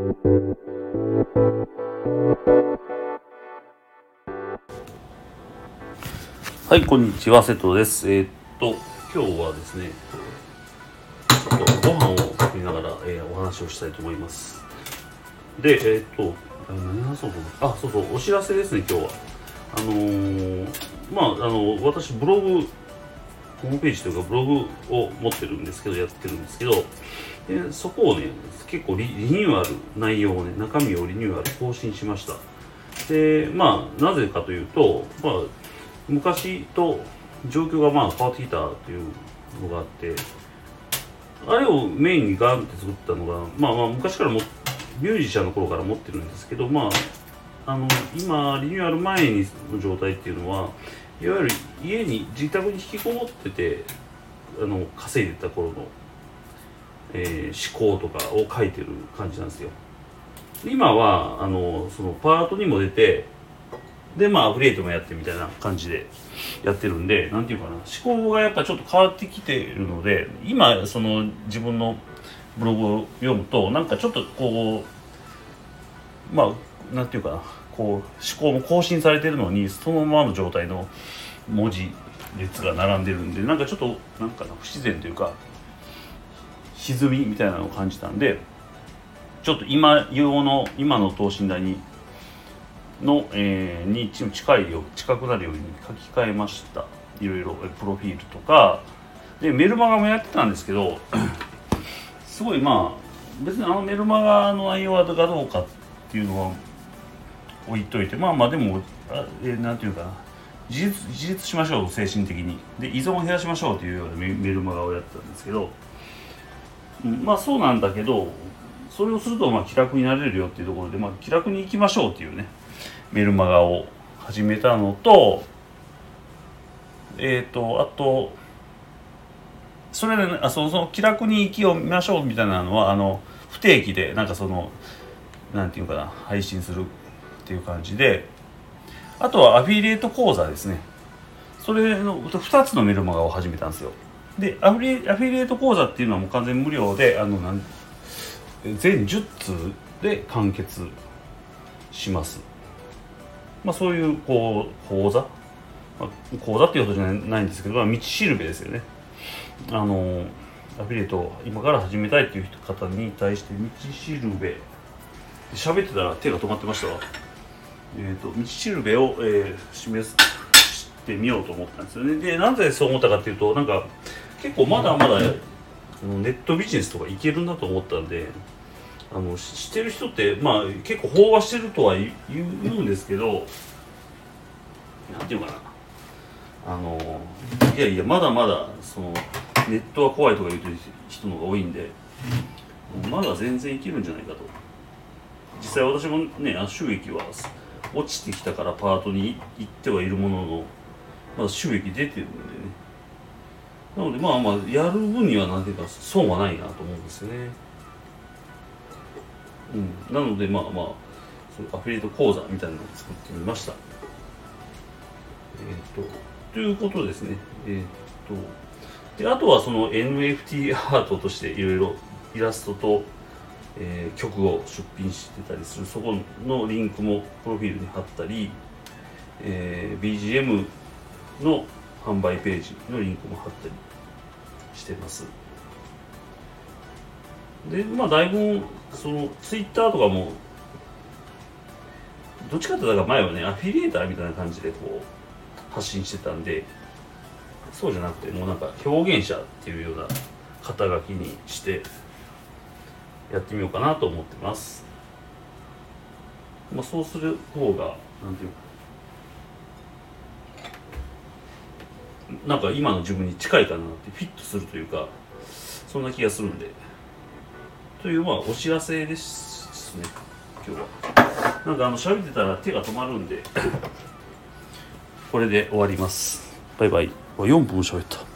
はい、こんにちは、瀬戸です。えーっと、今日はですね、ちょっとご飯を作りながら、えーお話をしたいと思います。で、えーっと、何話そうと思ったあ、そうそう、お知らせですね、今日は。あのまあ、あの、私、ブログ、ホームページというかブログを持ってるんですけど、やってるんですけど、でそこをね、結構リニューアル、内容をね、中身をリニューアル更新しました。で、まあ、なぜかというと、まあ、昔と状況がまあ変わってきたというのがあって、あれをメインにガンって作ったのが、まあまあ昔からも、ミュージシャンの頃から持ってるんですけど、まあ、あの、今、リニューアル前の状態っていうのは、いわゆる家に、自宅に引きこもってて、あの、稼いでた頃の、えー思考とかを書いてる感じなんですよ。今は、あの、そのパートにも出て、で、まあ、アフリエイトもやってみたいな感じでやってるんで、なんていうかな、思考がやっぱちょっと変わってきてるので、今、その自分のブログを読むと、なんかちょっとこう、まあ、なんていうかな、こう、思考も更新されてるのに、そのままの状態の文字列が並んでるんで、なんかちょっと、なんか、不自然というか、歪みみたいなのを感じたんで、ちょっと今用の、今の等身大に、の、えーに近いよ近くなるように書き換えました。いろいろプロフィールとか。でメルマガもやってたんですけど すごいまあ別にあのメルマガの内容はどうかっていうのは置いといてまあまあでもあえーなんていうかな。自立自立しましょう精神的に。で依存を減らしましょうというようなメルマガをやってたんですけど、まあそうなんだけどそれをするとまあ気楽になれるよっていうところで、まあ、気楽に行きましょうっていうねメルマガを始めたのと、えっ、と、あと、それでね、あそのその気楽に生きを見ましょうみたいなのは、あの、不定期で、なんかその、なんていうかな、配信するっていう感じで、あとはアフィリエイト講座ですね。それの2つのメルマガを始めたんですよ。で、アフィリアフィリエイト講座っていうのはもう完全無料で、あの、なん全10通で完結します。まあ、そういうこう講座、まあ、講座っていうことじゃないんですけど、道しるべですよねあのアフィリエイトを今から始めたいっていう方に対して道しるべ喋ってたら手が止まってましたわえっ、と道しるべを、えー示してみようと思ったんですよね。でなぜそう思ったかっていうとなんか結構まだまだネットビジネスとかいけるなと思ったんであのししてる人ってまあ結構飽和してるとは言うんですけどなんていうかな。あのいやいやまだまだそのネットは怖いとか言うてる人の方が多いんでまだ全然いけるんじゃないかと。実際私もね収益は落ちてきたからパートに行ってはいるもののまだ収益出てるんでねなのでまあまあやる分にはなんていうか損はないなと思うんですよねうん、なのでまあまあそういうアフィリエイト講座みたいなのを作ってみました。えっ、とということですね。えっ、とであとはその NFT アートとしていろいろイラストと、えー曲を出品してたりするそこのリンクもプロフィールに貼ったり、えー BGM の販売ページのリンクも貼ったりしてます。でまあだいぶそのツイッターとかもどっちかってだから前はねアフィリエーターみたいな感じでこう発信してたんでそうじゃなくてもうなんか表現者っていうような肩書きにしてやってみようかなと思ってます、まあ、そうする方がなんていうか。なんか今の自分に近いかなってフィットするというかそんな気がするんで。というまあお知らせですね今日は。なんかあの喋ってたら手が止まるんでこれで終わります。バイバイ。4分喋った。